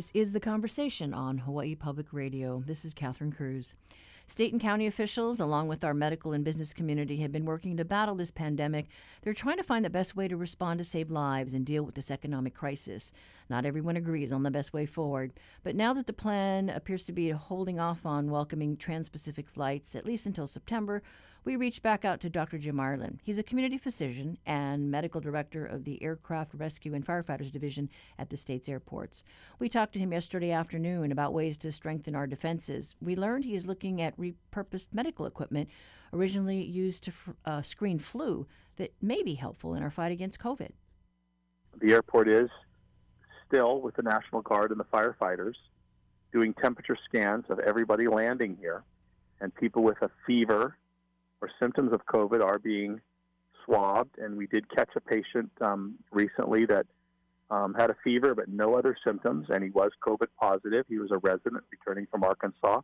This is The Conversation on Hawaii Public Radio. This is Catherine Cruz. State and county officials, along with our medical and business community, have been working to battle this pandemic. They're trying to find the best way to respond to save lives and deal with this economic crisis. Not everyone agrees on the best way forward, but now that the plan appears to be holding off on welcoming trans Pacific flights, at least until September, we reached back out to Dr. Jim Ireland. He's a community physician and medical director of the Aircraft Rescue and Firefighters Division at the state's airports. We talked to him yesterday afternoon about ways to strengthen our defenses. We learned he is looking at repurposed medical equipment originally used to uh, screen flu that may be helpful in our fight against COVID. The airport is still with the National Guard and the firefighters doing temperature scans of everybody landing here and people with a fever or symptoms of COVID are being swabbed. And we did catch a patient um, recently that um, had a fever but no other symptoms, and he was COVID positive. He was a resident returning from Arkansas.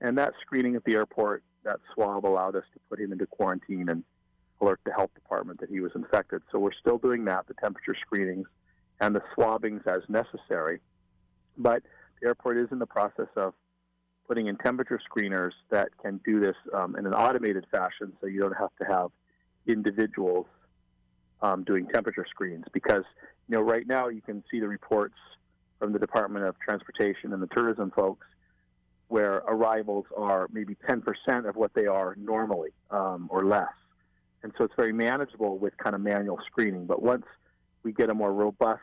And that screening at the airport, that swab allowed us to put him into quarantine and alert the health department that he was infected. So we're still doing that, the temperature screenings and the swabbings as necessary. But the airport is in the process of putting in temperature screeners that can do this um, in an automated fashion so you don't have to have individuals um, doing temperature screens because you know right now you can see the reports from the Department of Transportation and the tourism folks where arrivals are maybe 10% of what they are normally um, or less. And so it's very manageable with kind of manual screening. But once we get a more robust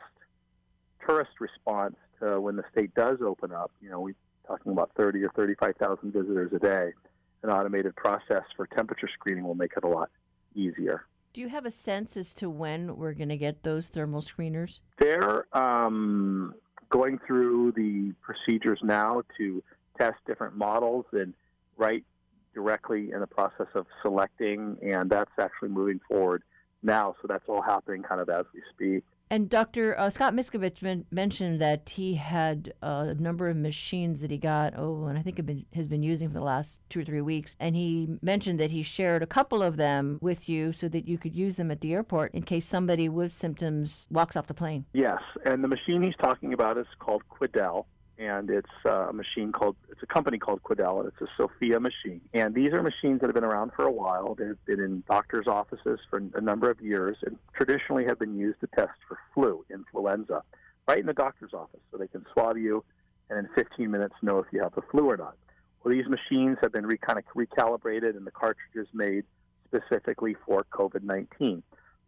tourist response to when the state does open up, you know, we talking about 30 or 35,000 visitors a day, an automated process for temperature screening will make it a lot easier. Do you have a sense as to when we're going to get those thermal screeners? They're um, going through the procedures now to test different models and right directly in the process of selecting, and that's actually moving forward now. So that's all happening kind of as we speak. And Dr. Uh, Scott Miskovich men- mentioned that he had a number of machines that he got, oh, and I think been, has been using for the last two or three weeks. And he mentioned that he shared a couple of them with you so that you could use them at the airport in case somebody with symptoms walks off the plane. Yes, and the machine he's talking about is called Quidel and it's uh, a machine called it's a company called Quidel, it's a Sofia machine. And these are machines that have been around for a while. They've been in doctors' offices for a number of years, and traditionally have been used to test for flu, influenza, right in the doctor's office, so they can swab you and in 15 minutes know if you have the flu or not. Well, these machines have been re- kind of recalibrated, and the cartridges made specifically for COVID-19.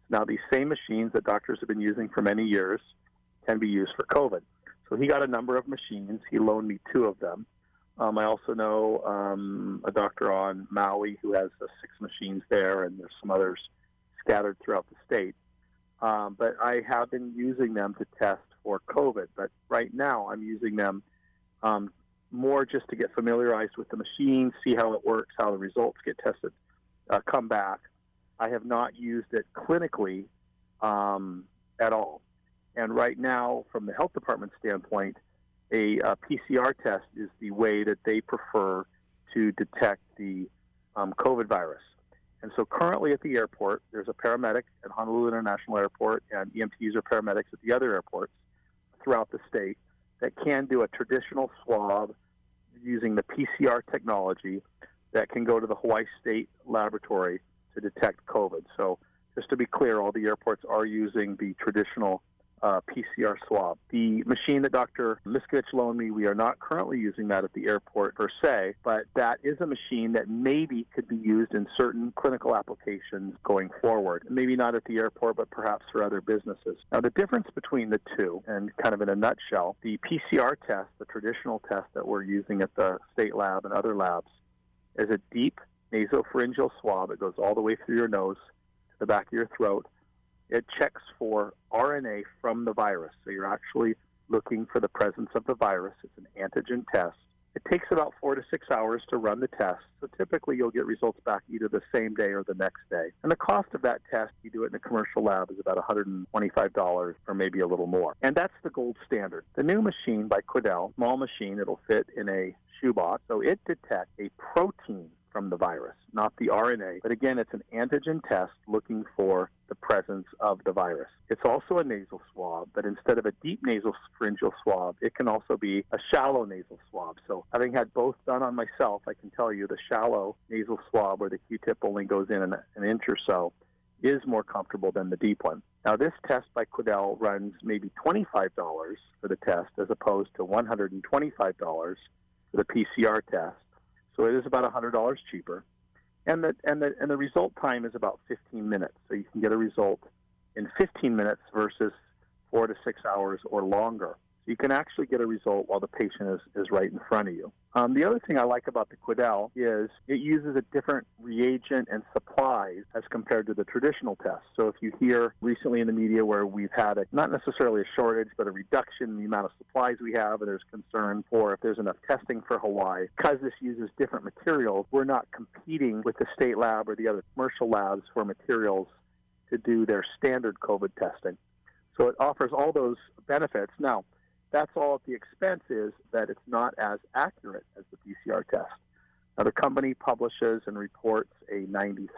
Now, these same machines that doctors have been using for many years can be used for COVID. So he got a number of machines. He loaned me two of them. Um, I also know um, a doctor on Maui who has six machines there, and there's some others scattered throughout the state. Um, but I have been using them to test for COVID. But right now, I'm using them um, more just to get familiarized with the machine, see how it works, how the results get tested, uh, come back. I have not used it clinically um, at all. And right now, from the health department standpoint, a, a PCR test is the way that they prefer to detect the um, COVID virus. And so currently at the airport, there's a paramedic at Honolulu International Airport, and EMTs are paramedics at the other airports throughout the state that can do a traditional swab using the PCR technology that can go to the Hawaii State Laboratory to detect COVID. So just to be clear, all the airports are using the traditional uh, PCR swab. The machine that Dr. Miskovich loaned me, we are not currently using that at the airport per se, but that is a machine that maybe could be used in certain clinical applications going forward. Maybe not at the airport, but perhaps for other businesses. Now, the difference between the two, and kind of in a nutshell, the PCR test, the traditional test that we're using at the state lab and other labs, is a deep nasopharyngeal swab. It goes all the way through your nose to the back of your throat it checks for RNA from the virus. So you're actually looking for the presence of the virus. It's an antigen test. It takes about four to six hours to run the test. So typically you'll get results back either the same day or the next day. And the cost of that test, you do it in a commercial lab, is about $125 or maybe a little more. And that's the gold standard. The new machine by Quidel, small machine, it'll fit in a shoebox. So it detects a protein from the virus, not the RNA. But again, it's an antigen test looking for the presence of the virus. It's also a nasal swab, but instead of a deep nasal pharyngeal swab, it can also be a shallow nasal swab. So, having had both done on myself, I can tell you the shallow nasal swab where the Q tip only goes in an, an inch or so is more comfortable than the deep one. Now, this test by Quidel runs maybe $25 for the test as opposed to $125 for the PCR test. So it is about $100 cheaper. And the, and, the, and the result time is about 15 minutes. So you can get a result in 15 minutes versus four to six hours or longer you can actually get a result while the patient is, is right in front of you. Um, the other thing I like about the Quidel is it uses a different reagent and supplies as compared to the traditional tests. So if you hear recently in the media where we've had a, not necessarily a shortage, but a reduction in the amount of supplies we have, and there's concern for if there's enough testing for Hawaii, because this uses different materials, we're not competing with the state lab or the other commercial labs for materials to do their standard COVID testing. So it offers all those benefits. Now, that's all at the expense is that it's not as accurate as the PCR test. Now, the company publishes and reports a 93%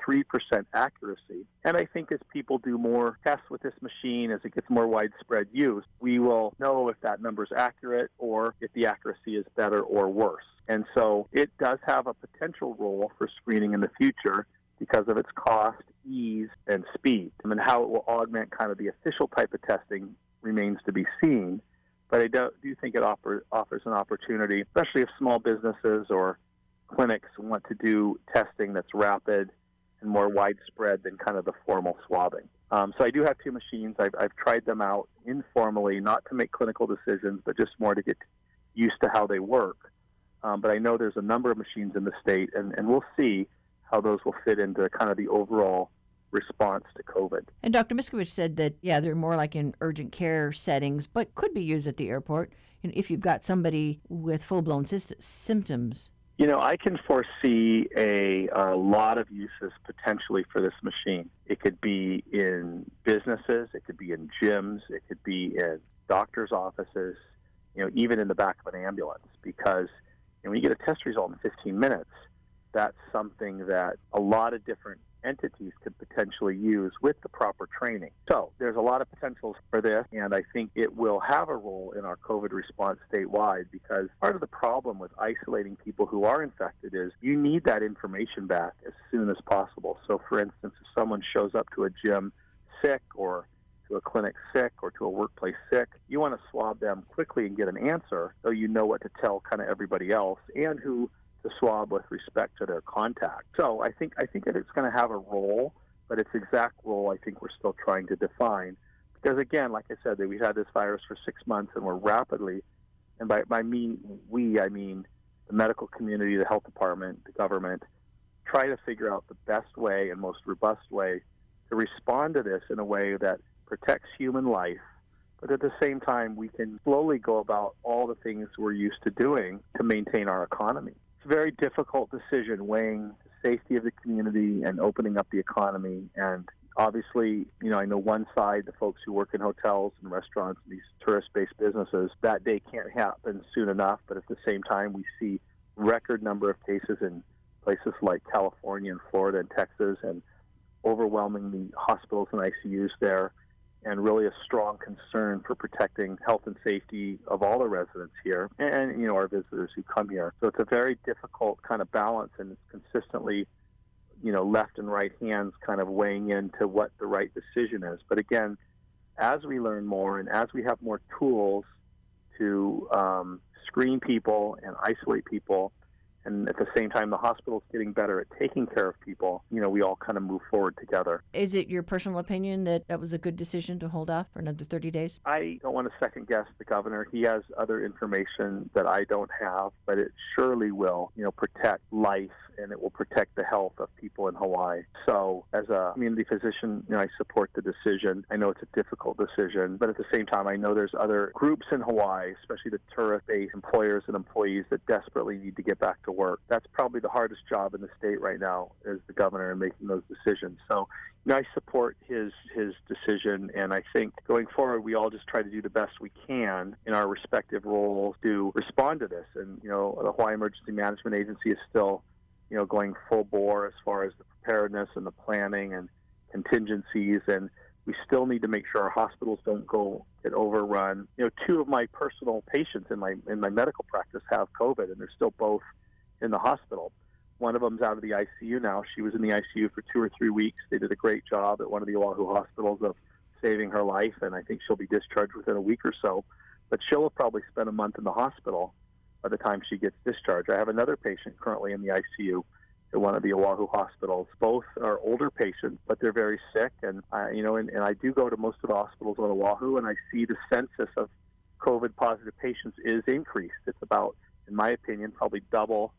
accuracy. And I think as people do more tests with this machine, as it gets more widespread use, we will know if that number is accurate or if the accuracy is better or worse. And so it does have a potential role for screening in the future because of its cost, ease, and speed. Mean, how it will augment kind of the official type of testing remains to be seen. But I do, do think it offer, offers an opportunity, especially if small businesses or clinics want to do testing that's rapid and more widespread than kind of the formal swabbing. Um, so I do have two machines. I've, I've tried them out informally, not to make clinical decisions, but just more to get used to how they work. Um, but I know there's a number of machines in the state, and, and we'll see how those will fit into kind of the overall response to COVID. And Dr. Miskovich said that, yeah, they're more like in urgent care settings, but could be used at the airport if you've got somebody with full blown symptoms. You know, I can foresee a, a lot of uses potentially for this machine. It could be in businesses, it could be in gyms, it could be in doctors' offices, you know, even in the back of an ambulance, because you know, when you get a test result in 15 minutes, that's something that a lot of different entities could potentially use with the proper training. So there's a lot of potentials for this, and I think it will have a role in our COVID response statewide because part of the problem with isolating people who are infected is you need that information back as soon as possible. So, for instance, if someone shows up to a gym sick or to a clinic sick or to a workplace sick, you want to swab them quickly and get an answer so you know what to tell kind of everybody else and who the swab with respect to their contact. So I think I think that it's going to have a role, but its exact role I think we're still trying to define. Because again, like I said, that we've had this virus for six months and we're rapidly, and by by me we I mean the medical community, the health department, the government, try to figure out the best way and most robust way to respond to this in a way that protects human life but at the same time, we can slowly go about all the things we're used to doing to maintain our economy very difficult decision weighing the safety of the community and opening up the economy. And obviously, you know, I know one side, the folks who work in hotels and restaurants and these tourist based businesses, that day can't happen soon enough. But at the same time, we see record number of cases in places like California and Florida and Texas and overwhelmingly hospitals and ICUs there and really a strong concern for protecting health and safety of all the residents here and you know our visitors who come here. So it's a very difficult kind of balance, and it's consistently you know left and right hands kind of weighing into what the right decision is. But again, as we learn more and as we have more tools to um, screen people and isolate people and at the same time the hospital's getting better at taking care of people you know we all kind of move forward together is it your personal opinion that that was a good decision to hold off for another 30 days i don't want to second guess the governor he has other information that i don't have but it surely will you know protect life and it will protect the health of people in Hawaii. So, as a community physician, you know, I support the decision. I know it's a difficult decision, but at the same time, I know there's other groups in Hawaii, especially the tourist-based employers and employees that desperately need to get back to work. That's probably the hardest job in the state right now, as the governor and making those decisions. So, you know, I support his his decision, and I think going forward, we all just try to do the best we can in our respective roles to respond to this. And you know, the Hawaii Emergency Management Agency is still you know, going full bore as far as the preparedness and the planning and contingencies. And we still need to make sure our hospitals don't go get overrun. You know, two of my personal patients in my in my medical practice have COVID, and they're still both in the hospital. One of them's out of the ICU now. She was in the ICU for two or three weeks. They did a great job at one of the Oahu hospitals of saving her life, and I think she'll be discharged within a week or so. But she'll have probably spent a month in the hospital by the time she gets discharged. I have another patient currently in the ICU at one of the Oahu hospitals. Both are older patients, but they're very sick. And I, you know, and, and I do go to most of the hospitals on Oahu, and I see the census of COVID positive patients is increased. It's about, in my opinion, probably double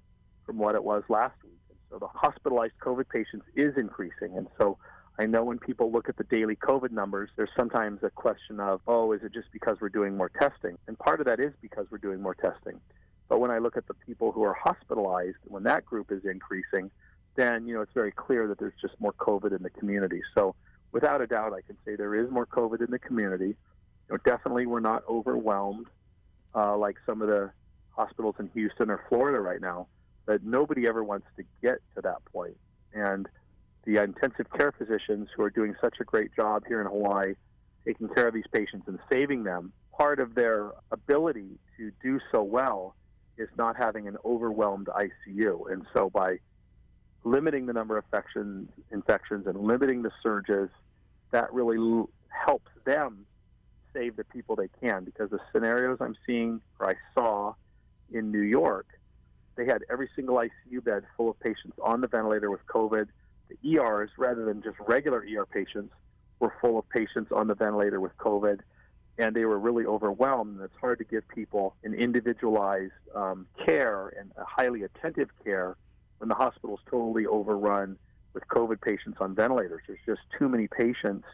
from what it was last week. And so the hospitalized COVID patients is increasing. And so I know when people look at the daily COVID numbers, there's sometimes a question of, oh, is it just because we're doing more testing? And part of that is because we're doing more testing. But when I look at the people who are hospitalized, when that group is increasing, then you know it's very clear that there's just more COVID in the community. So without a doubt, I can say there is more COVID in the community. You know, definitely, we're not overwhelmed uh, like some of the hospitals in Houston or Florida right now. But nobody ever wants to get to that point. And the intensive care physicians who are doing such a great job here in Hawaii, taking care of these patients and saving them, part of their ability to do so well is not having an overwhelmed ICU. And so by limiting the number of infections, infections and limiting the surges, that really l- helps them save the people they can. Because the scenarios I'm seeing or I saw in New York, they had every single ICU bed full of patients on the ventilator with COVID. The ERs, rather than just regular ER patients, were full of patients on the ventilator with COVID and they were really overwhelmed. And it's hard to give people an individualized um, care and a highly attentive care when the hospital is totally overrun with COVID patients on ventilators. There's just too many patients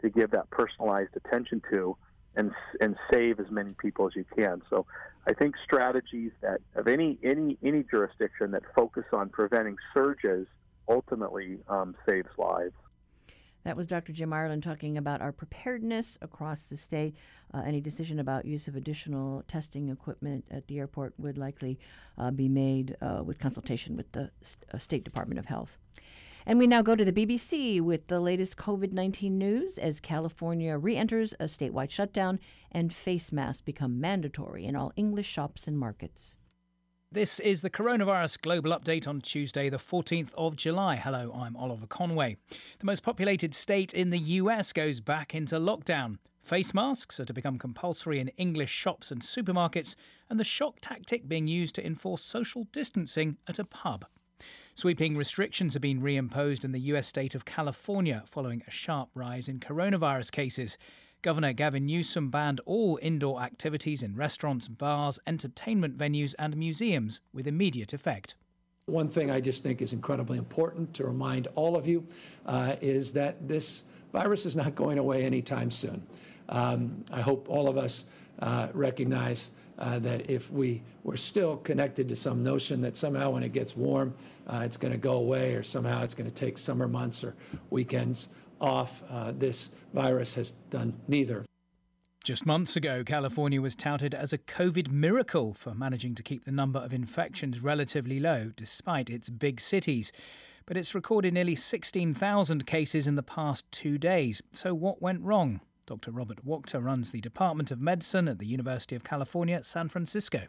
to give that personalized attention to and and save as many people as you can. So I think strategies that of any any any jurisdiction that focus on preventing surges ultimately um, saves lives. That was Dr. Jim Ireland talking about our preparedness across the state. Uh, any decision about use of additional testing equipment at the airport would likely uh, be made uh, with consultation with the uh, State Department of Health. And we now go to the BBC with the latest COVID 19 news as California re enters a statewide shutdown and face masks become mandatory in all English shops and markets. This is the Coronavirus Global Update on Tuesday, the 14th of July. Hello, I'm Oliver Conway. The most populated state in the US goes back into lockdown. Face masks are to become compulsory in English shops and supermarkets, and the shock tactic being used to enforce social distancing at a pub. Sweeping restrictions have been reimposed in the US state of California following a sharp rise in coronavirus cases. Governor Gavin Newsom banned all indoor activities in restaurants, bars, entertainment venues, and museums with immediate effect. One thing I just think is incredibly important to remind all of you uh, is that this virus is not going away anytime soon. Um, I hope all of us uh, recognize uh, that if we were still connected to some notion that somehow when it gets warm, uh, it's going to go away, or somehow it's going to take summer months or weekends off. Uh, this virus has done neither. Just months ago, California was touted as a COVID miracle for managing to keep the number of infections relatively low despite its big cities. But it's recorded nearly 16,000 cases in the past two days. So, what went wrong? Dr. Robert Wachter runs the Department of Medicine at the University of California, San Francisco.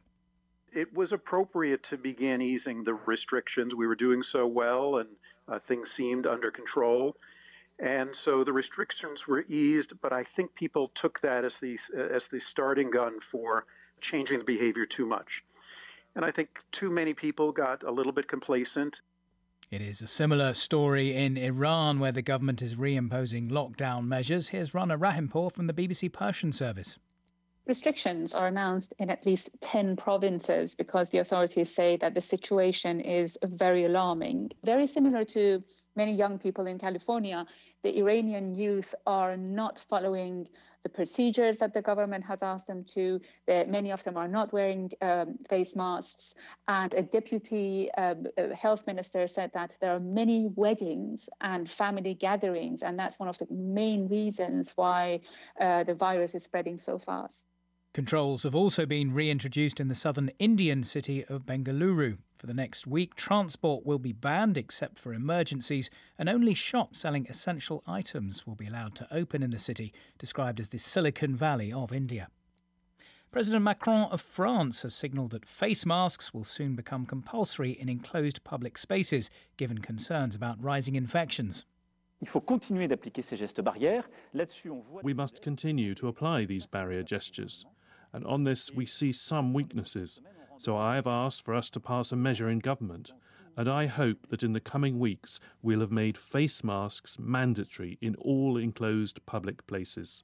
It was appropriate to begin easing the restrictions. We were doing so well and uh, things seemed under control. And so the restrictions were eased, but I think people took that as the, as the starting gun for changing the behavior too much. And I think too many people got a little bit complacent. It is a similar story in Iran, where the government is reimposing lockdown measures. Here's Rana Rahimpour from the BBC Persian Service. Restrictions are announced in at least 10 provinces because the authorities say that the situation is very alarming. Very similar to many young people in California, the Iranian youth are not following the procedures that the government has asked them to. many of them are not wearing um, face masks. And a deputy um, health minister said that there are many weddings and family gatherings, and that's one of the main reasons why uh, the virus is spreading so fast. Controls have also been reintroduced in the southern Indian city of Bengaluru. For the next week, transport will be banned except for emergencies, and only shops selling essential items will be allowed to open in the city, described as the Silicon Valley of India. President Macron of France has signalled that face masks will soon become compulsory in enclosed public spaces, given concerns about rising infections. We must continue to apply these barrier gestures. And on this, we see some weaknesses. So I have asked for us to pass a measure in government. And I hope that in the coming weeks, we'll have made face masks mandatory in all enclosed public places.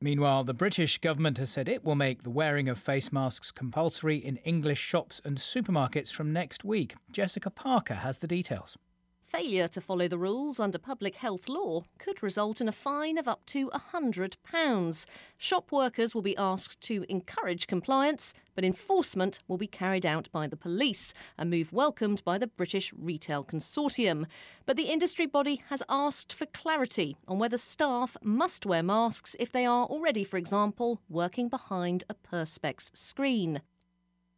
Meanwhile, the British government has said it will make the wearing of face masks compulsory in English shops and supermarkets from next week. Jessica Parker has the details. Failure to follow the rules under public health law could result in a fine of up to £100. Shop workers will be asked to encourage compliance, but enforcement will be carried out by the police, a move welcomed by the British Retail Consortium. But the industry body has asked for clarity on whether staff must wear masks if they are already, for example, working behind a Perspex screen.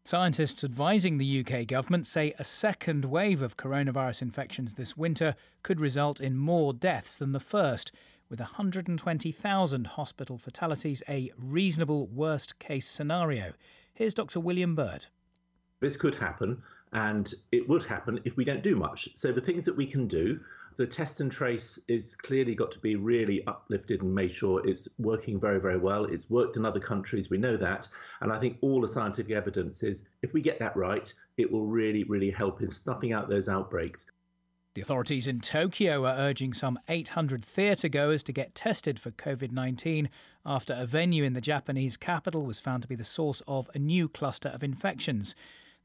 Scientists advising the UK government say a second wave of coronavirus infections this winter could result in more deaths than the first, with 120,000 hospital fatalities a reasonable worst case scenario. Here's Dr. William Bird. This could happen, and it would happen if we don't do much. So, the things that we can do the test and trace is clearly got to be really uplifted and made sure it's working very, very well. It's worked in other countries, we know that. And I think all the scientific evidence is if we get that right, it will really, really help in snuffing out those outbreaks. The authorities in Tokyo are urging some 800 theatre goers to get tested for COVID 19 after a venue in the Japanese capital was found to be the source of a new cluster of infections.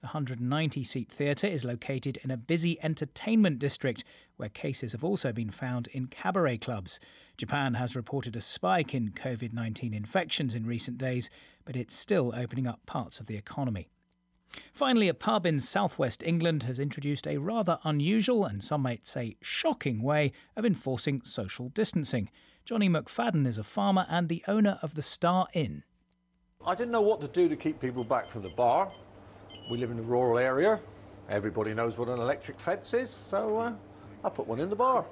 The 190 seat theatre is located in a busy entertainment district where cases have also been found in cabaret clubs. Japan has reported a spike in COVID 19 infections in recent days, but it's still opening up parts of the economy. Finally, a pub in southwest England has introduced a rather unusual and some might say shocking way of enforcing social distancing. Johnny McFadden is a farmer and the owner of the Star Inn. I didn't know what to do to keep people back from the bar, we live in a rural area. Everybody knows what an electric fence is, so uh, I put one in the bar.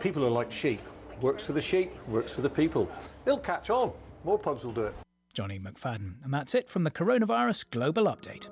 People are like sheep. Works for the sheep, works for the people. It'll catch on. More pubs will do it. Johnny McFadden. And that's it from the Coronavirus Global Update.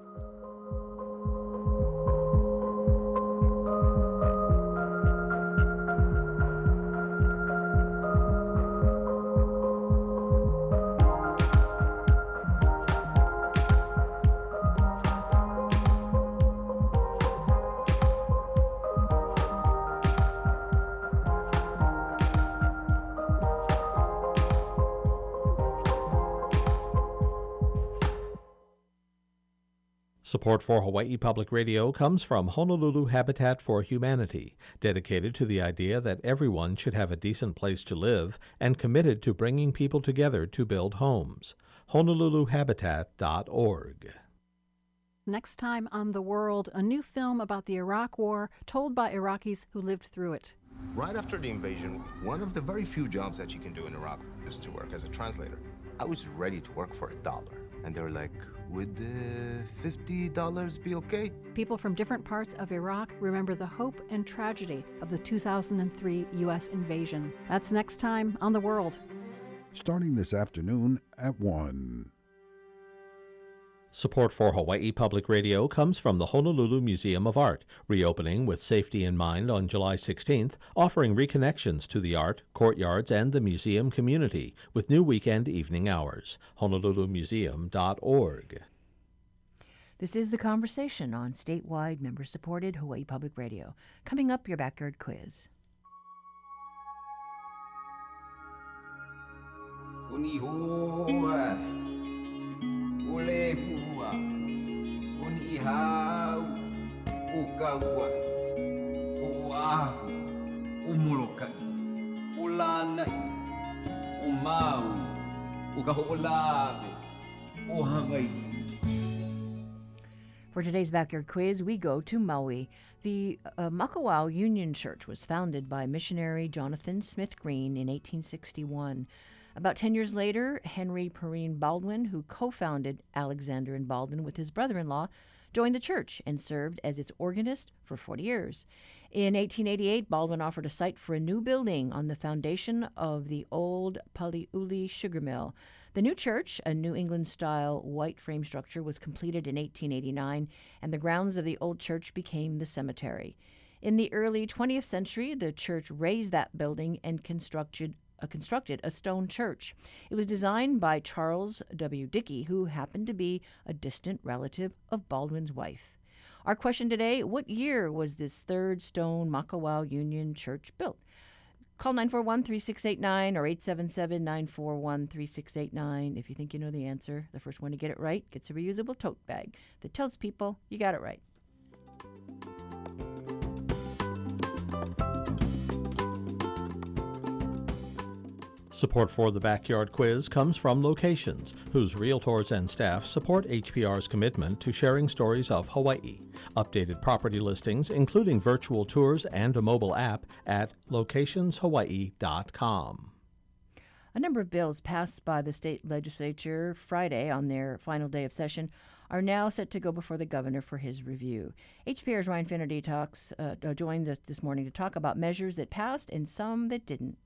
Support for Hawaii Public Radio comes from Honolulu Habitat for Humanity, dedicated to the idea that everyone should have a decent place to live and committed to bringing people together to build homes. HonoluluHabitat.org. Next time on The World, a new film about the Iraq War told by Iraqis who lived through it. Right after the invasion, one of the very few jobs that you can do in Iraq is to work as a translator. I was ready to work for a dollar. And they were like, would uh, $50 be okay? People from different parts of Iraq remember the hope and tragedy of the 2003 U.S. invasion. That's next time on The World. Starting this afternoon at 1. Support for Hawaii Public Radio comes from the Honolulu Museum of Art, reopening with safety in mind on July 16th, offering reconnections to the art, courtyards, and the museum community with new weekend evening hours. HonoluluMuseum.org. This is the conversation on statewide member supported Hawaii Public Radio. Coming up, your backyard quiz. For today's backyard quiz, we go to Maui. The uh, Makawao Union Church was founded by missionary Jonathan Smith Green in 1861. About 10 years later, Henry Perrine Baldwin, who co founded Alexander and Baldwin with his brother in law, joined the church and served as its organist for 40 years. In 1888, Baldwin offered a site for a new building on the foundation of the old Paliuli sugar mill. The new church, a New England style white frame structure, was completed in 1889, and the grounds of the old church became the cemetery. In the early 20th century, the church raised that building and constructed uh, constructed a stone church. It was designed by Charles W. Dickey, who happened to be a distant relative of Baldwin's wife. Our question today What year was this third stone Makawao Union Church built? Call 941 3689 or 877 941 3689 if you think you know the answer. The first one to get it right gets a reusable tote bag that tells people you got it right. Support for the Backyard Quiz comes from Locations, whose realtors and staff support HPR's commitment to sharing stories of Hawaii. Updated property listings, including virtual tours and a mobile app, at locationshawaii.com. A number of bills passed by the state legislature Friday on their final day of session are now set to go before the governor for his review. HPR's Ryan Finnerty talks, uh, uh, joins us this morning to talk about measures that passed and some that didn't.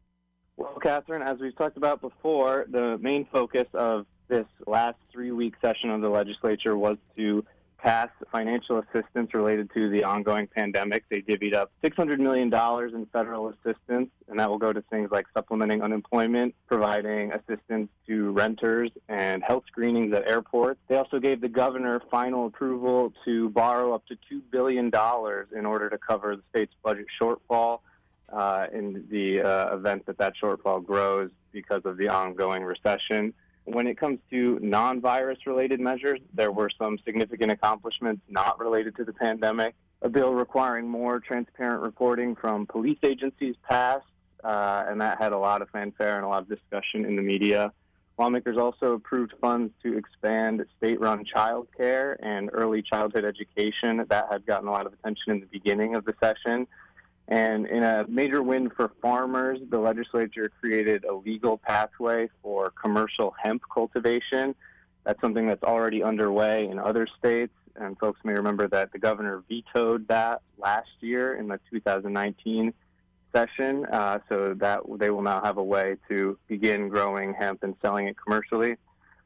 Well, Catherine, as we've talked about before, the main focus of this last three week session of the legislature was to pass financial assistance related to the ongoing pandemic. They divvied up $600 million in federal assistance, and that will go to things like supplementing unemployment, providing assistance to renters, and health screenings at airports. They also gave the governor final approval to borrow up to $2 billion in order to cover the state's budget shortfall uh, in the uh, event that that shortfall grows because of the ongoing recession. When it comes to non virus related measures, there were some significant accomplishments not related to the pandemic. A bill requiring more transparent reporting from police agencies passed, uh, and that had a lot of fanfare and a lot of discussion in the media. Lawmakers also approved funds to expand state run child care and early childhood education. That had gotten a lot of attention in the beginning of the session. And in a major win for farmers, the legislature created a legal pathway for commercial hemp cultivation. That's something that's already underway in other states. And folks may remember that the governor vetoed that last year in the 2019 session. Uh, so that they will now have a way to begin growing hemp and selling it commercially.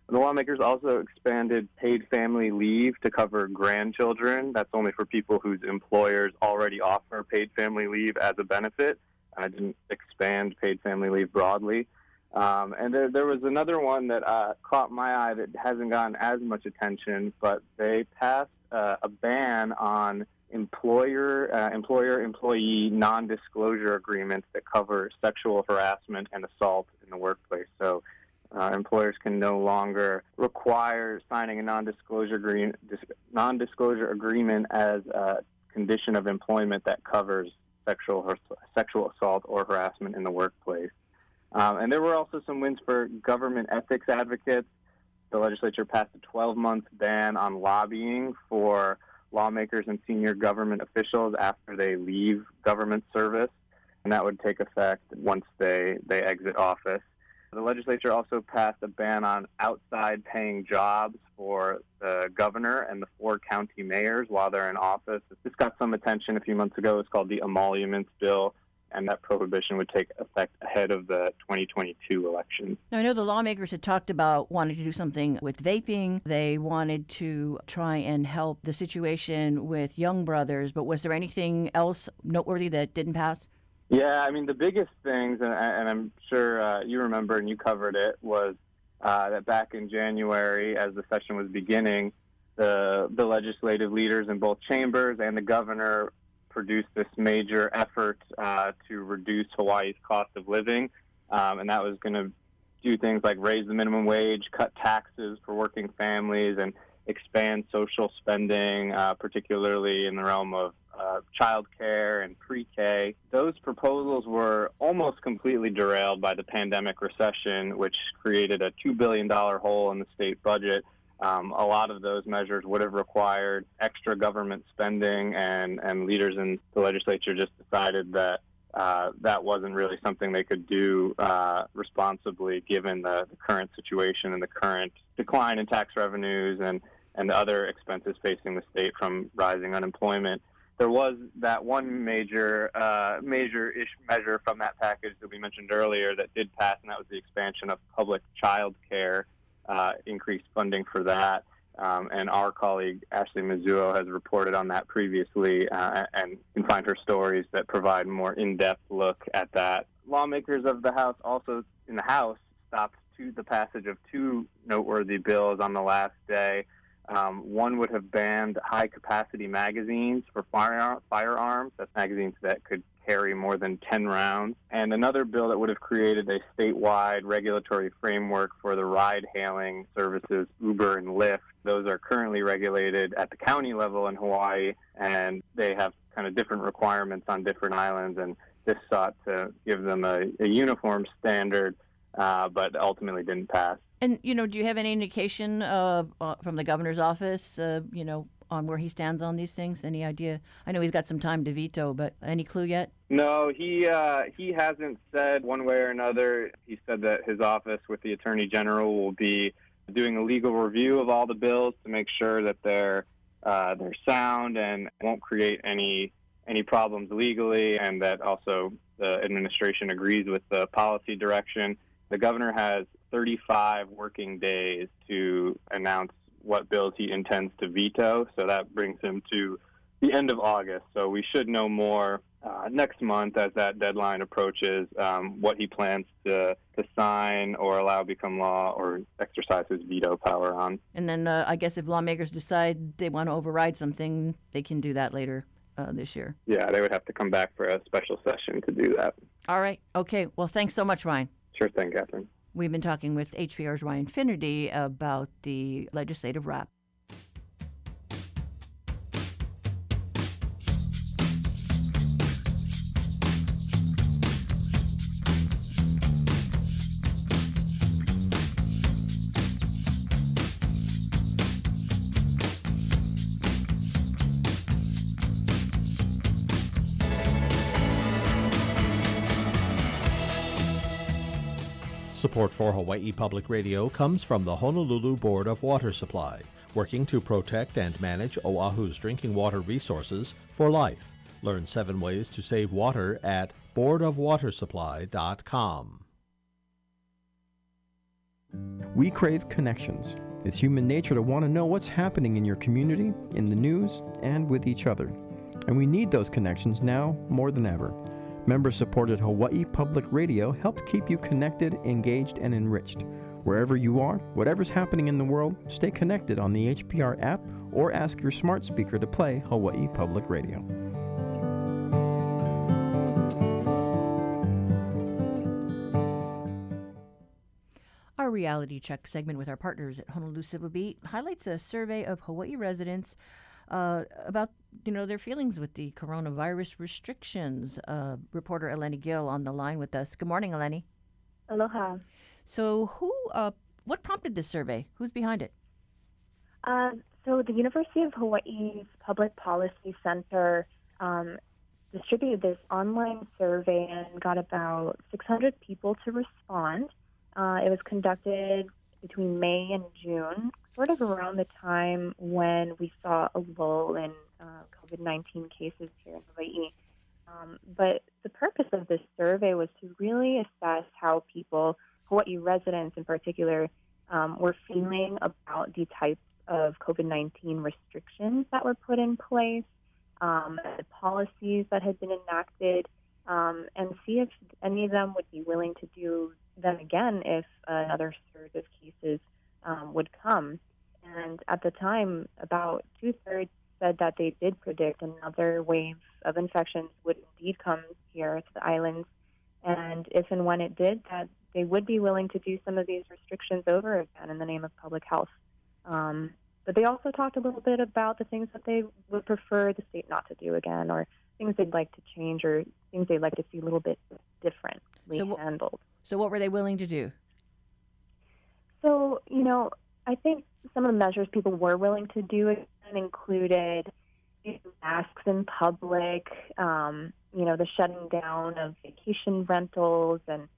The lawmakers also expanded paid family leave to cover grandchildren. That's only for people whose employers already offer paid family leave as a benefit. I didn't expand paid family leave broadly. Um, and there, there was another one that uh, caught my eye that hasn't gotten as much attention, but they passed uh, a ban on employer uh, employer employee non-disclosure agreements that cover sexual harassment and assault in the workplace. So uh, employers can no longer require signing a non-disclosure agreement, non-disclosure agreement as a condition of employment that covers sexual sexual assault or harassment in the workplace. Um, and there were also some wins for government ethics advocates. The legislature passed a 12-month ban on lobbying for lawmakers and senior government officials after they leave government service, and that would take effect once they, they exit office. The legislature also passed a ban on outside paying jobs for the governor and the four county mayors while they're in office. This got some attention a few months ago. It's called the Emoluments Bill, and that prohibition would take effect ahead of the 2022 election. Now, I know the lawmakers had talked about wanting to do something with vaping. They wanted to try and help the situation with Young Brothers, but was there anything else noteworthy that didn't pass? Yeah, I mean, the biggest things, and, and I'm sure uh, you remember and you covered it, was uh, that back in January, as the session was beginning, the, the legislative leaders in both chambers and the governor produced this major effort uh, to reduce Hawaii's cost of living. Um, and that was going to do things like raise the minimum wage, cut taxes for working families, and expand social spending, uh, particularly in the realm of uh, child care and pre-K. Those proposals were almost completely derailed by the pandemic recession, which created a $2 billion hole in the state budget. Um, a lot of those measures would have required extra government spending, and, and leaders in the legislature just decided that uh, that wasn't really something they could do uh, responsibly given the, the, current situation and the current decline in tax revenues and, and other expenses facing the state from rising unemployment. There was that one major uh, major measure from that package that we mentioned earlier that did pass, and that was the expansion of public child care, uh, increased funding for that. Um, and our colleague Ashley Mizuo has reported on that previously, uh, and you can find her stories that provide more in-depth look at that. Lawmakers of the House also in the House stopped to the passage of two noteworthy bills on the last day. Um, one would have banned high-capacity magazines for fire, firearms. That's magazines that could carry more than 10 rounds, and another bill that would have created a statewide regulatory framework for the ride hailing services Uber and Lyft. Those are currently regulated at the county level in Hawaii, and they have kind of different requirements on different islands, and this sought to give them a, a uniform standard, uh, but ultimately didn't pass. And you know, do you have any indication uh, from the governor's office? Uh, you know, on where he stands on these things? Any idea? I know he's got some time to veto, but any clue yet? No, he uh, he hasn't said one way or another. He said that his office with the attorney general will be doing a legal review of all the bills to make sure that they're uh, they're sound and won't create any any problems legally, and that also the administration agrees with the policy direction. The governor has 35 working days to announce what bills he intends to veto. So that brings him to the end of August. So we should know more uh, next month as that deadline approaches um, what he plans to, to sign or allow become law or exercise his veto power on. And then uh, I guess if lawmakers decide they want to override something, they can do that later uh, this year. Yeah, they would have to come back for a special session to do that. All right. Okay. Well, thanks so much, Ryan. Sure thing, Catherine. We've been talking with HPR's Ryan Finnerty about the legislative wrap. Support for Hawaii Public Radio comes from the Honolulu Board of Water Supply, working to protect and manage Oahu's drinking water resources for life. Learn seven ways to save water at boardofwatersupply.com. We crave connections. It's human nature to want to know what's happening in your community, in the news, and with each other. And we need those connections now more than ever. Member supported Hawaii Public Radio helps keep you connected, engaged, and enriched. Wherever you are, whatever's happening in the world, stay connected on the HPR app or ask your smart speaker to play Hawaii Public Radio. Our reality check segment with our partners at Honolulu Civil Beat highlights a survey of Hawaii residents uh, about you know their feelings with the coronavirus restrictions. Uh, reporter Eleni Gill on the line with us. Good morning, Eleni. Aloha. So, who, uh, what prompted this survey? Who's behind it? Uh, so, the University of Hawaii's Public Policy Center um, distributed this online survey and got about 600 people to respond. Uh, it was conducted between May and June, sort of around the time when we saw a lull in uh, COVID 19 cases here in Hawaii. Um, but the purpose of this survey was to really assess how people, Hawaii residents in particular, um, were feeling about the types of COVID 19 restrictions that were put in place, um, the policies that had been enacted, um, and see if any of them would be willing to do them again if another surge of cases um, would come. And at the time, about two thirds said that they did predict another wave of infections would indeed come here to the islands. And if and when it did, that they would be willing to do some of these restrictions over again in the name of public health. Um, but they also talked a little bit about the things that they would prefer the state not to do again, or things they'd like to change, or things they'd like to see a little bit differently so, handled. So, what were they willing to do? So, you know, I think some of the measures people were willing to do included masks in public, um, you know, the shutting down of vacation rentals and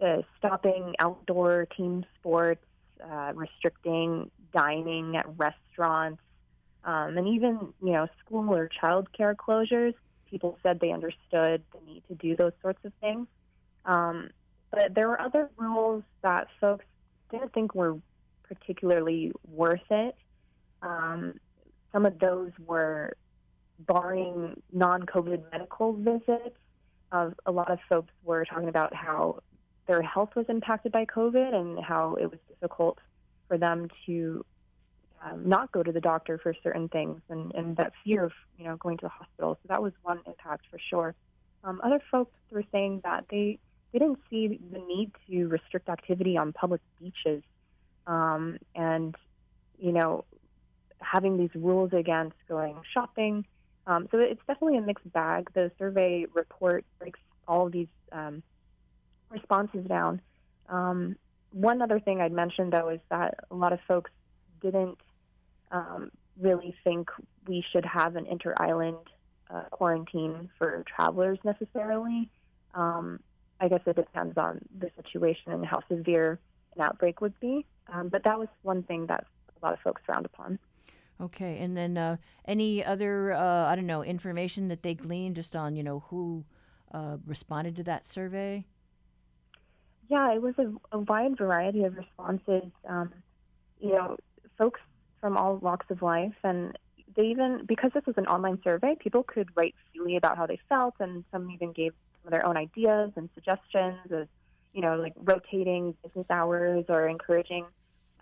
uh, stopping outdoor team sports, uh, restricting dining at restaurants, um, and even, you know, school or child care closures. People said they understood the need to do those sorts of things. Um, but there were other rules that folks didn't think were particularly worth it. Um, some of those were barring non COVID medical visits. Uh, a lot of folks were talking about how their health was impacted by COVID and how it was difficult for them to um, not go to the doctor for certain things and, and that fear of you know going to the hospital. So that was one impact for sure. Um, other folks were saying that they they didn't see the need to restrict activity on public beaches, um, and you know having these rules against going shopping. Um, so it's definitely a mixed bag. The survey report breaks all of these um, responses down. Um, one other thing I'd mention, though, is that a lot of folks didn't um, really think we should have an inter island uh, quarantine for travelers necessarily. I guess it depends on the situation and how severe an outbreak would be. Um, but that was one thing that a lot of folks frowned upon. Okay, and then uh, any other uh, I don't know information that they gleaned just on you know who uh, responded to that survey? Yeah, it was a, a wide variety of responses. Um, you know, folks from all walks of life, and they even because this was an online survey, people could write freely about how they felt, and some even gave some of their own ideas and suggestions of, you know, like rotating business hours or encouraging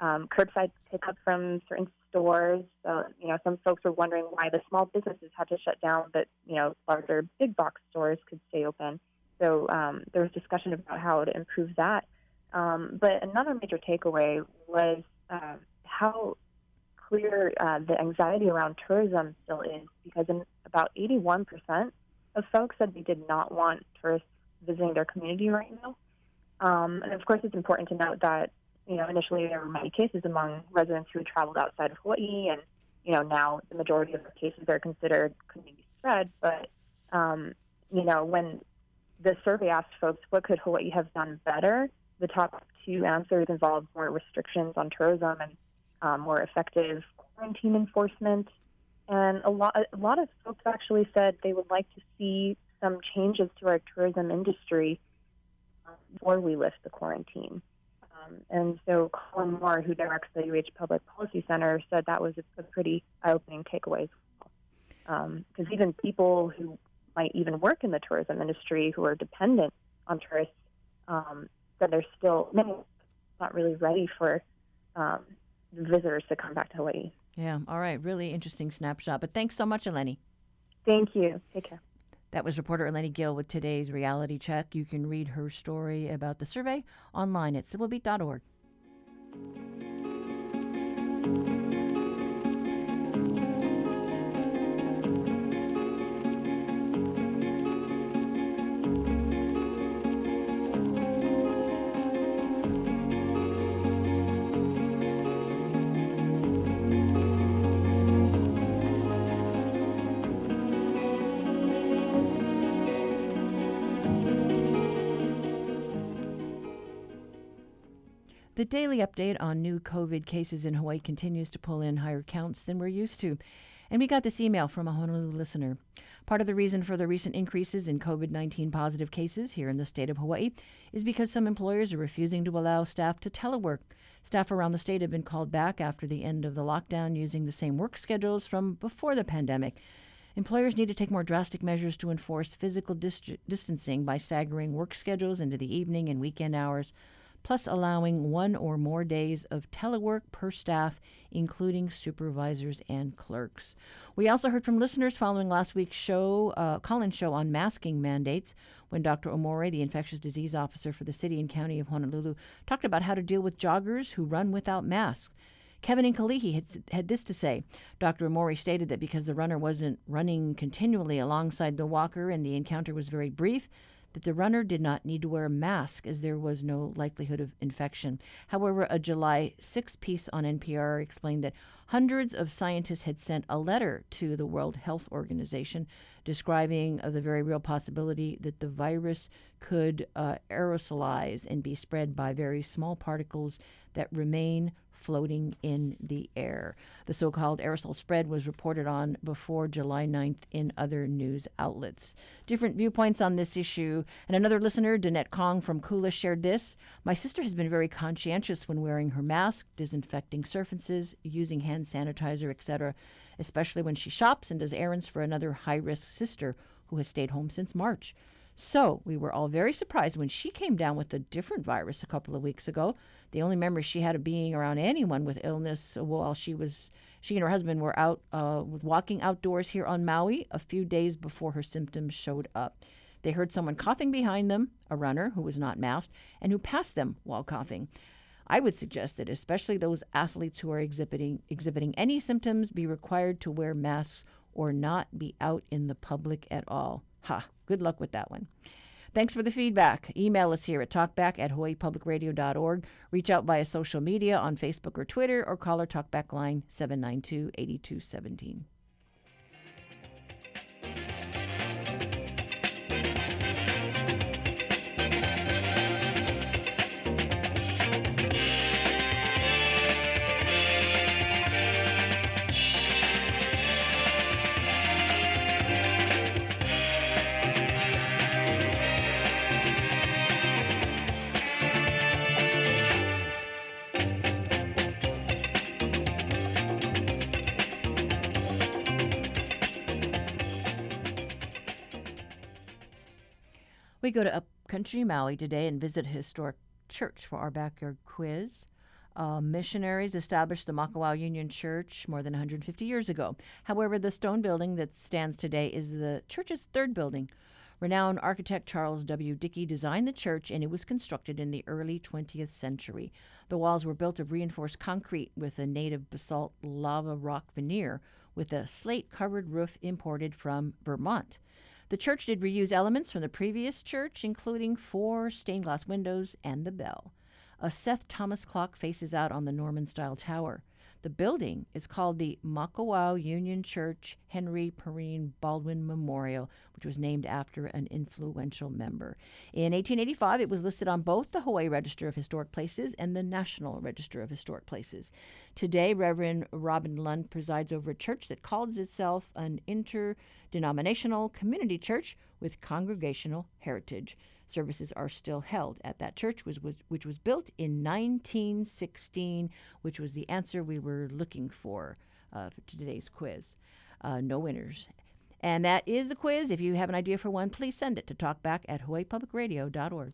um, curbside pickup from certain stores. So, you know, some folks were wondering why the small businesses had to shut down, but you know, larger big box stores could stay open. So um, there was discussion about how to improve that. Um, but another major takeaway was uh, how clear uh, the anxiety around tourism still is, because in about 81% of folks said they did not want tourists visiting their community right now. Um, and of course, it's important to note that you know, initially there were many cases among residents who had traveled outside of Hawaii, and you know, now the majority of the cases are considered community spread. But um, you know, when the survey asked folks what could Hawaii have done better, the top two answers involved more restrictions on tourism and um, more effective quarantine enforcement. And a lot, a lot of folks actually said they would like to see some changes to our tourism industry before we lift the quarantine. Um, and so Colin Moore, who directs the UH Public Policy Center, said that was a, a pretty eye-opening takeaway. Because um, even people who might even work in the tourism industry who are dependent on tourists um, said they're still not really ready for um, visitors to come back to Hawaii. Yeah. All right. Really interesting snapshot. But thanks so much, Eleni. Thank you. Take care. That was reporter Eleni Gill with today's reality check. You can read her story about the survey online at civilbeat.org. The daily update on new COVID cases in Hawaii continues to pull in higher counts than we're used to. And we got this email from a Honolulu listener. Part of the reason for the recent increases in COVID 19 positive cases here in the state of Hawaii is because some employers are refusing to allow staff to telework. Staff around the state have been called back after the end of the lockdown using the same work schedules from before the pandemic. Employers need to take more drastic measures to enforce physical dist- distancing by staggering work schedules into the evening and weekend hours plus allowing one or more days of telework per staff, including supervisors and clerks. We also heard from listeners following last week's show, uh, call-in show on masking mandates, when Dr. Omori, the infectious disease officer for the city and county of Honolulu, talked about how to deal with joggers who run without masks. Kevin and Kalihi had, had this to say. Dr. Omori stated that because the runner wasn't running continually alongside the walker and the encounter was very brief, that the runner did not need to wear a mask as there was no likelihood of infection. However, a July 6 piece on NPR explained that hundreds of scientists had sent a letter to the World Health Organization describing uh, the very real possibility that the virus could uh, aerosolize and be spread by very small particles that remain floating in the air. The so called aerosol spread was reported on before July 9th in other news outlets. Different viewpoints on this issue. And another listener, Danette Kong from Kula, shared this My sister has been very conscientious when wearing her mask, disinfecting surfaces, using hand sanitizer, etc., especially when she shops and does errands for another high risk sister who has stayed home since March. So we were all very surprised when she came down with a different virus a couple of weeks ago. The only memory she had of being around anyone with illness while she was she and her husband were out uh, walking outdoors here on Maui a few days before her symptoms showed up. They heard someone coughing behind them, a runner who was not masked, and who passed them while coughing. I would suggest that especially those athletes who are exhibiting exhibiting any symptoms be required to wear masks or not be out in the public at all. Ha, good luck with that one. Thanks for the feedback. Email us here at talkback at hawaiipublicradio.org. Reach out via social media on Facebook or Twitter or call our talkback line 792 8217. We go to Upcountry Maui today and visit a historic church for our backyard quiz. Uh, missionaries established the Makawao Union Church more than 150 years ago. However, the stone building that stands today is the church's third building. Renowned architect Charles W. Dickey designed the church, and it was constructed in the early 20th century. The walls were built of reinforced concrete with a native basalt lava rock veneer, with a slate covered roof imported from Vermont. The church did reuse elements from the previous church, including four stained glass windows and the bell. A Seth Thomas clock faces out on the Norman style tower. The building is called the Makawao Union Church Henry Perrine Baldwin Memorial, which was named after an influential member. In 1885, it was listed on both the Hawaii Register of Historic Places and the National Register of Historic Places. Today, Reverend Robin Lund presides over a church that calls itself an interdenominational community church with congregational heritage. Services are still held at that church, which was, which was built in 1916, which was the answer we were looking for uh, for today's quiz. Uh, no winners. And that is the quiz. If you have an idea for one, please send it to talkback at hawaiipublicradio.org.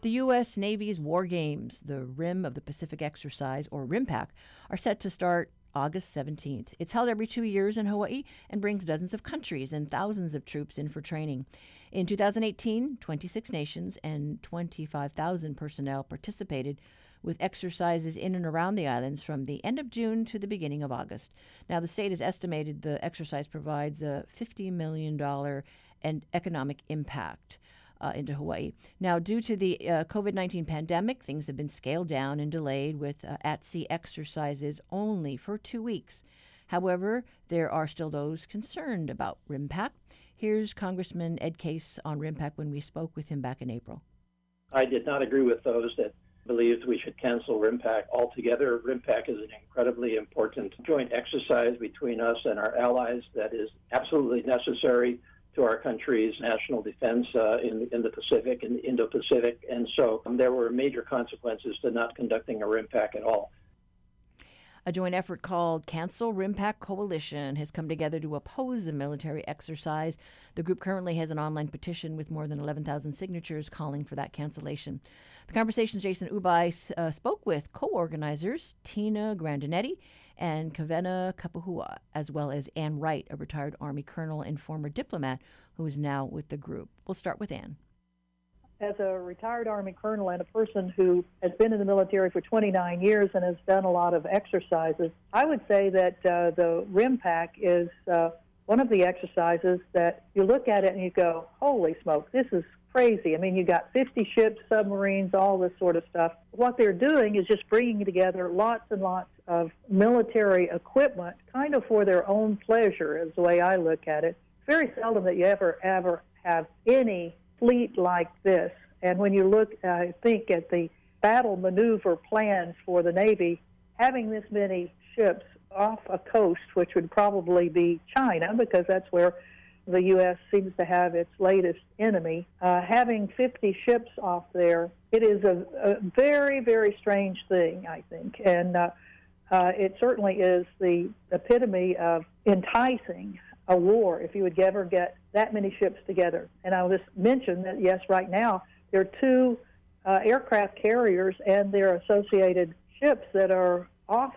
The U.S. Navy's War Games, the Rim of the Pacific Exercise, or RIMPAC, are set to start August 17th. It's held every two years in Hawaii and brings dozens of countries and thousands of troops in for training. In 2018, 26 nations and 25,000 personnel participated with exercises in and around the islands from the end of June to the beginning of August. Now, the state has estimated the exercise provides a $50 million and economic impact uh, into Hawaii. Now, due to the uh, COVID 19 pandemic, things have been scaled down and delayed with uh, at sea exercises only for two weeks. However, there are still those concerned about RIMPAC. Here's Congressman Ed Case on RIMPAC when we spoke with him back in April. I did not agree with those that believed we should cancel RIMPAC altogether. RIMPAC is an incredibly important joint exercise between us and our allies that is absolutely necessary to our country's national defense uh, in, in the Pacific and the Indo-Pacific, and so um, there were major consequences to not conducting a RIMPAC at all. A joint effort called Cancel RIMPAC Coalition has come together to oppose the military exercise. The group currently has an online petition with more than 11,000 signatures calling for that cancellation. The conversations Jason Ubay uh, spoke with co organizers Tina Grandinetti and Kavena Kapuhua, as well as Ann Wright, a retired Army colonel and former diplomat who is now with the group. We'll start with Ann. as a retired Army colonel and a person who has been in the military for 29 years and has done a lot of exercises, I would say that uh, the RIMPAC is uh, one of the exercises that you look at it and you go, holy smoke, this is crazy. I mean, you got 50 ships, submarines, all this sort of stuff. What they're doing is just bringing together lots and lots of military equipment, kind of for their own pleasure, is the way I look at it. Very seldom that you ever, ever have any fleet like this, and when you look, I think, at the battle maneuver plans for the Navy, having this many ships off a coast, which would probably be China, because that's where the U.S. seems to have its latest enemy, uh, having 50 ships off there, it is a, a very, very strange thing, I think. And uh, uh, it certainly is the epitome of enticing a war if you would ever get that many ships together. And I'll just mention that, yes, right now, there are two uh, aircraft carriers and their associated ships that are off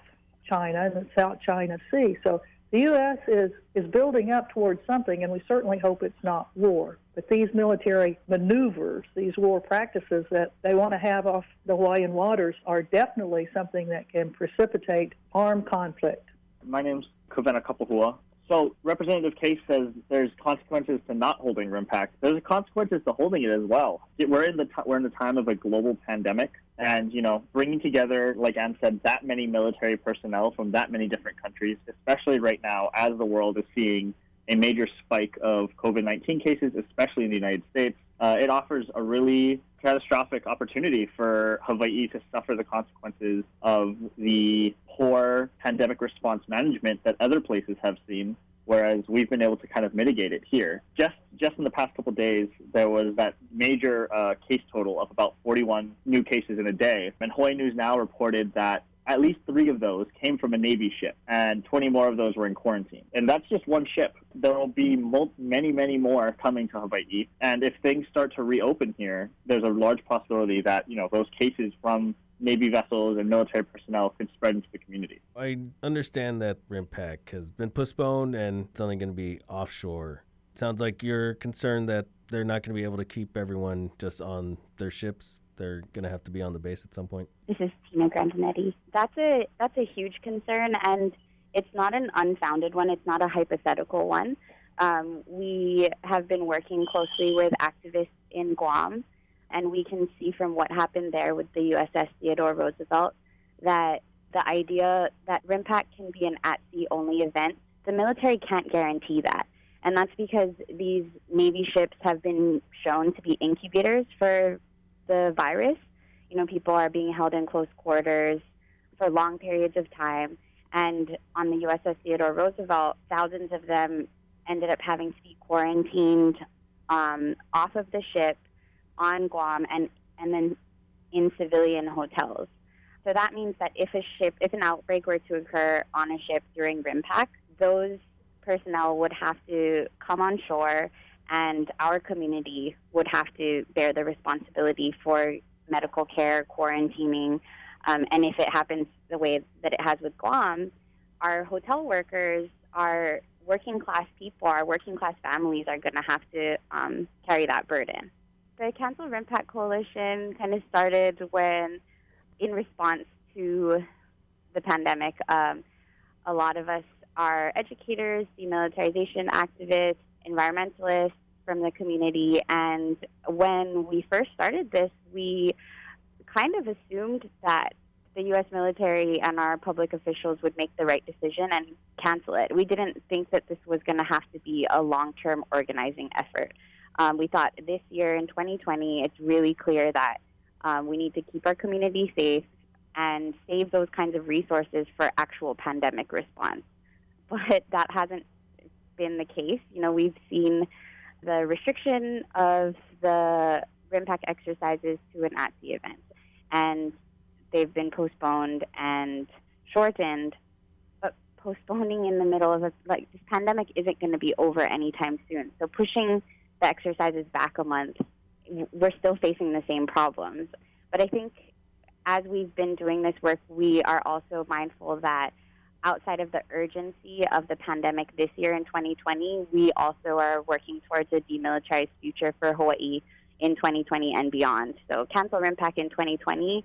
China in the South China Sea. So the U.S. is, is building up towards something, and we certainly hope it's not war. But these military maneuvers, these war practices that they want to have off the Hawaiian waters, are definitely something that can precipitate armed conflict. My name's Kavena Kapuhua. So Representative Case says there's consequences to not holding RIMPAC. There's consequences to holding it as well. We're in the t- we're in the time of a global pandemic, and you know, bringing together, like Ann said, that many military personnel from that many different countries, especially right now as the world is seeing a major spike of COVID-19 cases, especially in the United States, uh, it offers a really catastrophic opportunity for Hawaii to suffer the consequences of the poor pandemic response management that other places have seen whereas we've been able to kind of mitigate it here. Just just in the past couple days, there was that major uh, case total of about 41 new cases in a day, and Hawaii News Now reported that at least three of those came from a Navy ship, and 20 more of those were in quarantine. And that's just one ship. There will be many, many more coming to Hawaii. And if things start to reopen here, there's a large possibility that you know those cases from Navy vessels and military personnel could spread into the community. I understand that RIMPAC has been postponed and it's only going to be offshore. It sounds like you're concerned that they're not going to be able to keep everyone just on their ships. They're going to have to be on the base at some point. This is Tina Grandinetti. That's a that's a huge concern, and it's not an unfounded one. It's not a hypothetical one. Um, we have been working closely with activists in Guam and we can see from what happened there with the USS Theodore Roosevelt that the idea that RIMPAC can be an at sea only event, the military can't guarantee that. And that's because these Navy ships have been shown to be incubators for the virus. You know, people are being held in close quarters for long periods of time. And on the USS Theodore Roosevelt, thousands of them ended up having to be quarantined um, off of the ship on Guam and, and then in civilian hotels. So that means that if a ship, if an outbreak were to occur on a ship during RIMPAC, those personnel would have to come on shore and our community would have to bear the responsibility for medical care, quarantining, um, and if it happens the way that it has with Guam, our hotel workers, our working class people, our working class families are going to have to um, carry that burden the Cancel RIMPAC Coalition kind of started when, in response to the pandemic, um, a lot of us are educators, demilitarization activists, environmentalists from the community. And when we first started this, we kind of assumed that the U.S. military and our public officials would make the right decision and cancel it. We didn't think that this was going to have to be a long term organizing effort. Um, we thought this year in 2020, it's really clear that um, we need to keep our community safe and save those kinds of resources for actual pandemic response. But that hasn't been the case. You know, we've seen the restriction of the RIMPAC exercises to an at-sea event, and they've been postponed and shortened, but postponing in the middle of a, like this pandemic isn't going to be over anytime soon. So pushing the exercises back a month, we're still facing the same problems. But I think as we've been doing this work, we are also mindful that outside of the urgency of the pandemic this year in 2020, we also are working towards a demilitarized future for Hawaii in 2020 and beyond. So cancel RIMPAC in 2020,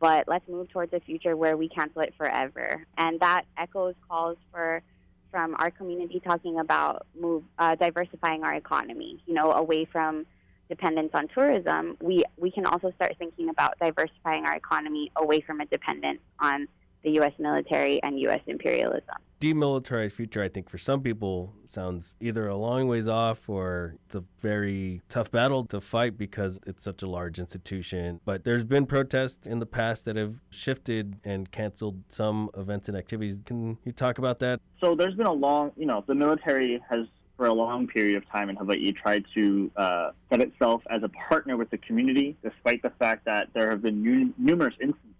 but let's move towards a future where we cancel it forever. And that echoes calls for from our community talking about move uh, diversifying our economy, you know, away from dependence on tourism. We we can also start thinking about diversifying our economy away from a dependence on the U.S. military and U.S. imperialism. Demilitarized future, I think, for some people sounds either a long ways off or it's a very tough battle to fight because it's such a large institution. But there's been protests in the past that have shifted and canceled some events and activities. Can you talk about that? So there's been a long, you know, the military has for a long period of time in Hawaii tried to uh, set itself as a partner with the community, despite the fact that there have been nu- numerous instances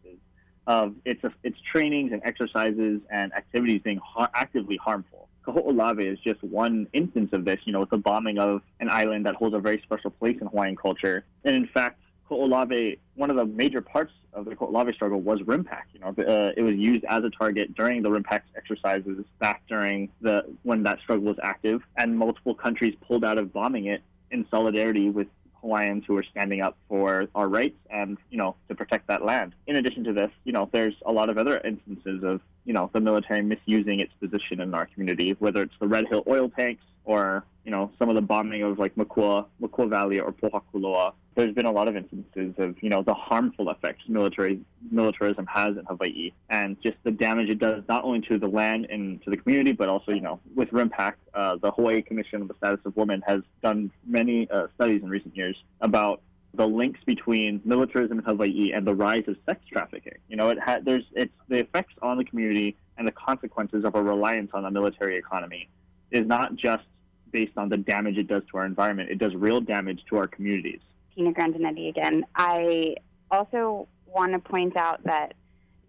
of its its trainings and exercises and activities being ha- actively harmful. Kaho'olawe is just one instance of this. You know, it's a bombing of an island that holds a very special place in Hawaiian culture. And in fact, Kaho'olawe, one of the major parts of the Kaho'olawe struggle was RIMPAC. You know, uh, it was used as a target during the RIMPAC exercises back during the when that struggle was active, and multiple countries pulled out of bombing it in solidarity with Hawaiians who are standing up for our rights and, you know, to protect that land. In addition to this, you know, there's a lot of other instances of, you know, the military misusing its position in our community, whether it's the Red Hill oil tanks or, you know, some of the bombing of like Makua, Makua Valley or Pohakuloa there's been a lot of instances of you know the harmful effects military militarism has in Hawaii and just the damage it does not only to the land and to the community but also you know with RIMPAC, uh, the Hawaii Commission on the Status of Women has done many uh, studies in recent years about the links between militarism in Hawaii and the rise of sex trafficking. You know, it had there's it's the effects on the community and the consequences of a reliance on the military economy is not just based on the damage it does to our environment. It does real damage to our communities. Tina Grandinetti again. I also want to point out that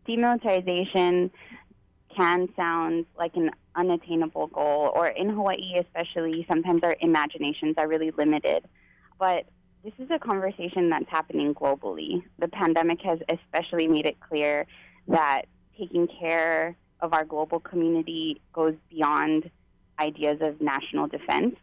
demilitarization can sound like an unattainable goal, or in Hawaii especially, sometimes our imaginations are really limited. But this is a conversation that's happening globally. The pandemic has especially made it clear that taking care of our global community goes beyond ideas of national defense.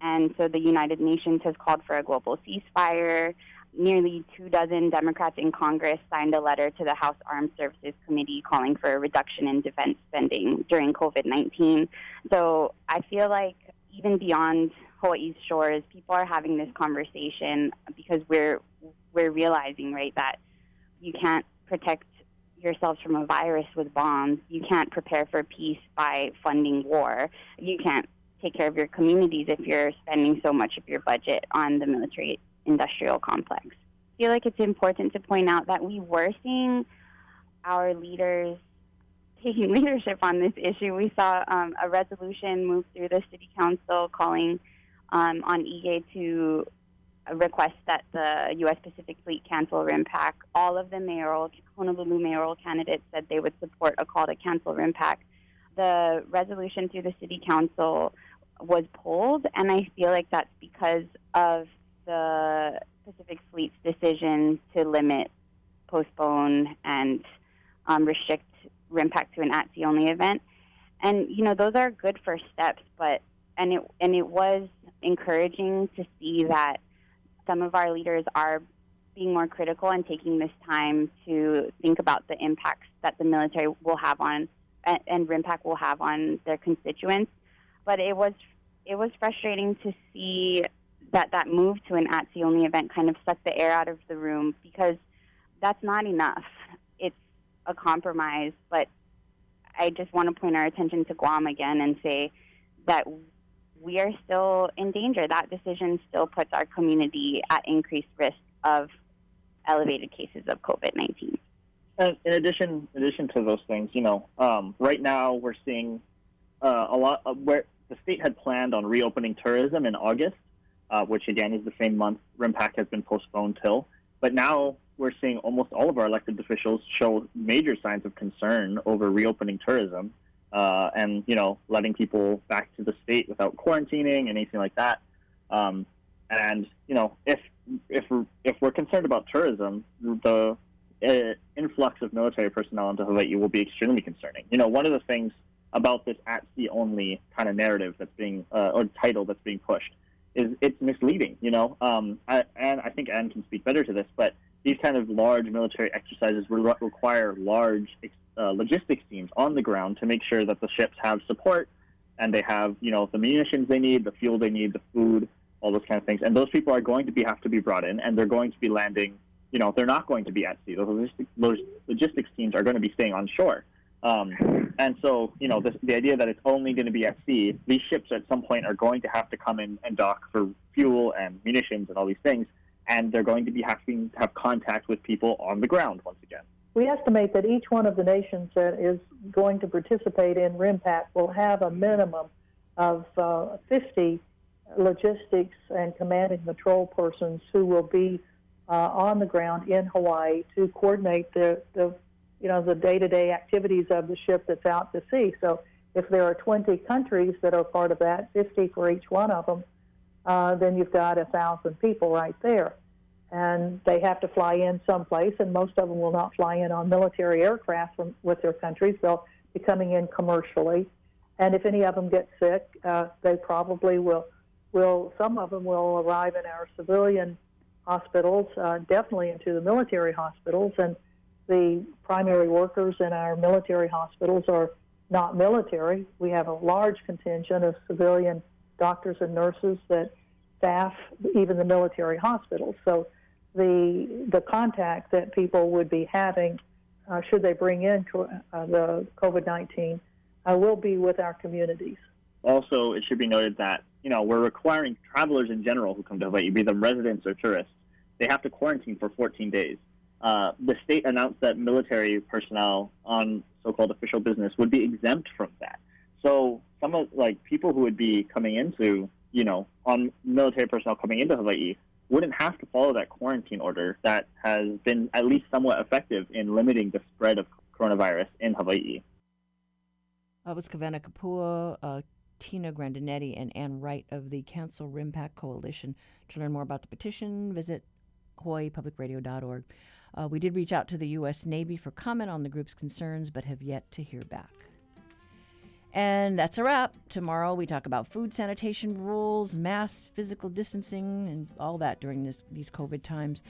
And so the United Nations has called for a global ceasefire. Nearly two dozen Democrats in Congress signed a letter to the House Armed Services Committee calling for a reduction in defense spending during COVID 19. So I feel like even beyond Hawaii's shores, people are having this conversation because we're we're realizing, right, that you can't protect yourselves from a virus with bombs. You can't prepare for peace by funding war. You can't take care of your communities if you're spending so much of your budget on the military industrial complex. I feel like it's important to point out that we were seeing our leaders taking leadership on this issue. We saw um, a resolution move through the city council calling um, on Ige to request that the U.S. Pacific Fleet cancel RIMPAC. All of the mayoral, Honolulu mayoral candidates said they would support a call to cancel RIMPAC. The resolution through the city council was pulled, and I feel like that's because of the Pacific Fleet's decision to limit, postpone, and um, restrict RIMPAC to an at-sea only event. And you know those are good first steps, but and it and it was encouraging to see that some of our leaders are being more critical and taking this time to think about the impacts that the military will have on and, and RIMPAC will have on their constituents but it was it was frustrating to see that that move to an at sea only event kind of sucked the air out of the room because that's not enough. It's a compromise, but I just want to point our attention to Guam again and say that we are still in danger. That decision still puts our community at increased risk of elevated cases of COVID 19. In addition, in addition to those things, you know, um, right now we're seeing uh, a lot where the state had planned on reopening tourism in August, uh, which again is the same month RIMPAC has been postponed till. But now we're seeing almost all of our elected officials show major signs of concern over reopening tourism uh, and you know letting people back to the state without quarantining and anything like that. Um, and you know if if we're, if we're concerned about tourism, the uh, influx of military personnel into Hawaii will be extremely concerning. You know, one of the things about this at sea only kind of narrative that's being uh, or title that's being pushed is it's misleading. You know, um, I, and I think Ann can speak better to this, but these kind of large military exercises re- require large uh, logistics teams on the ground to make sure that the ships have support and they have you know the munitions they need, the fuel they need, the food, all those kind of things. And those people are going to be have to be brought in, and they're going to be landing. You know, they're not going to be at sea. Those logistics, logistics teams are going to be staying on shore. Um, and so, you know, this, the idea that it's only going to be at sea, these ships at some point are going to have to come in and dock for fuel and munitions and all these things, and they're going to be having to have contact with people on the ground once again. We estimate that each one of the nations that is going to participate in RIMPAC will have a minimum of uh, 50 logistics and command and control persons who will be uh, on the ground in Hawaii to coordinate the, the you know the day-to-day activities of the ship that's out to sea. So if there are 20 countries that are part of that, 50 for each one of them, uh, then you've got a thousand people right there. And they have to fly in someplace, and most of them will not fly in on military aircraft from, with their countries. They'll be coming in commercially. And if any of them get sick, uh, they probably will will some of them will arrive in our civilian hospitals, uh, definitely into the military hospitals, and the primary workers in our military hospitals are not military. We have a large contingent of civilian doctors and nurses that staff even the military hospitals. So the the contact that people would be having uh, should they bring in uh, the COVID nineteen uh, will be with our communities. Also, it should be noted that you know we're requiring travelers in general who come to Hawaii, be them residents or tourists, they have to quarantine for 14 days. Uh, the state announced that military personnel on so-called official business would be exempt from that. So some of like people who would be coming into, you know, on military personnel coming into Hawaii wouldn't have to follow that quarantine order that has been at least somewhat effective in limiting the spread of coronavirus in Hawaii. That was Kavena Kapua, uh, Tina Grandinetti, and Ann Wright of the Cancel RIMPAC Coalition. To learn more about the petition, visit hawaiipublicradio.org. Uh, we did reach out to the U.S. Navy for comment on the group's concerns, but have yet to hear back. And that's a wrap. Tomorrow we talk about food sanitation rules, mass physical distancing, and all that during this, these COVID times.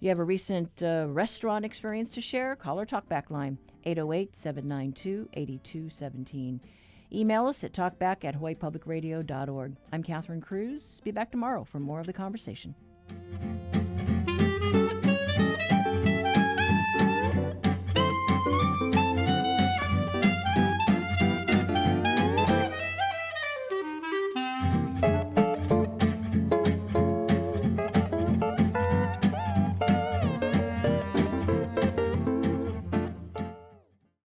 You have a recent uh, restaurant experience to share? Call or talk back line 808 792 8217. Email us at talkback at hawaiipublicradio.org. I'm Catherine Cruz. Be back tomorrow for more of the conversation.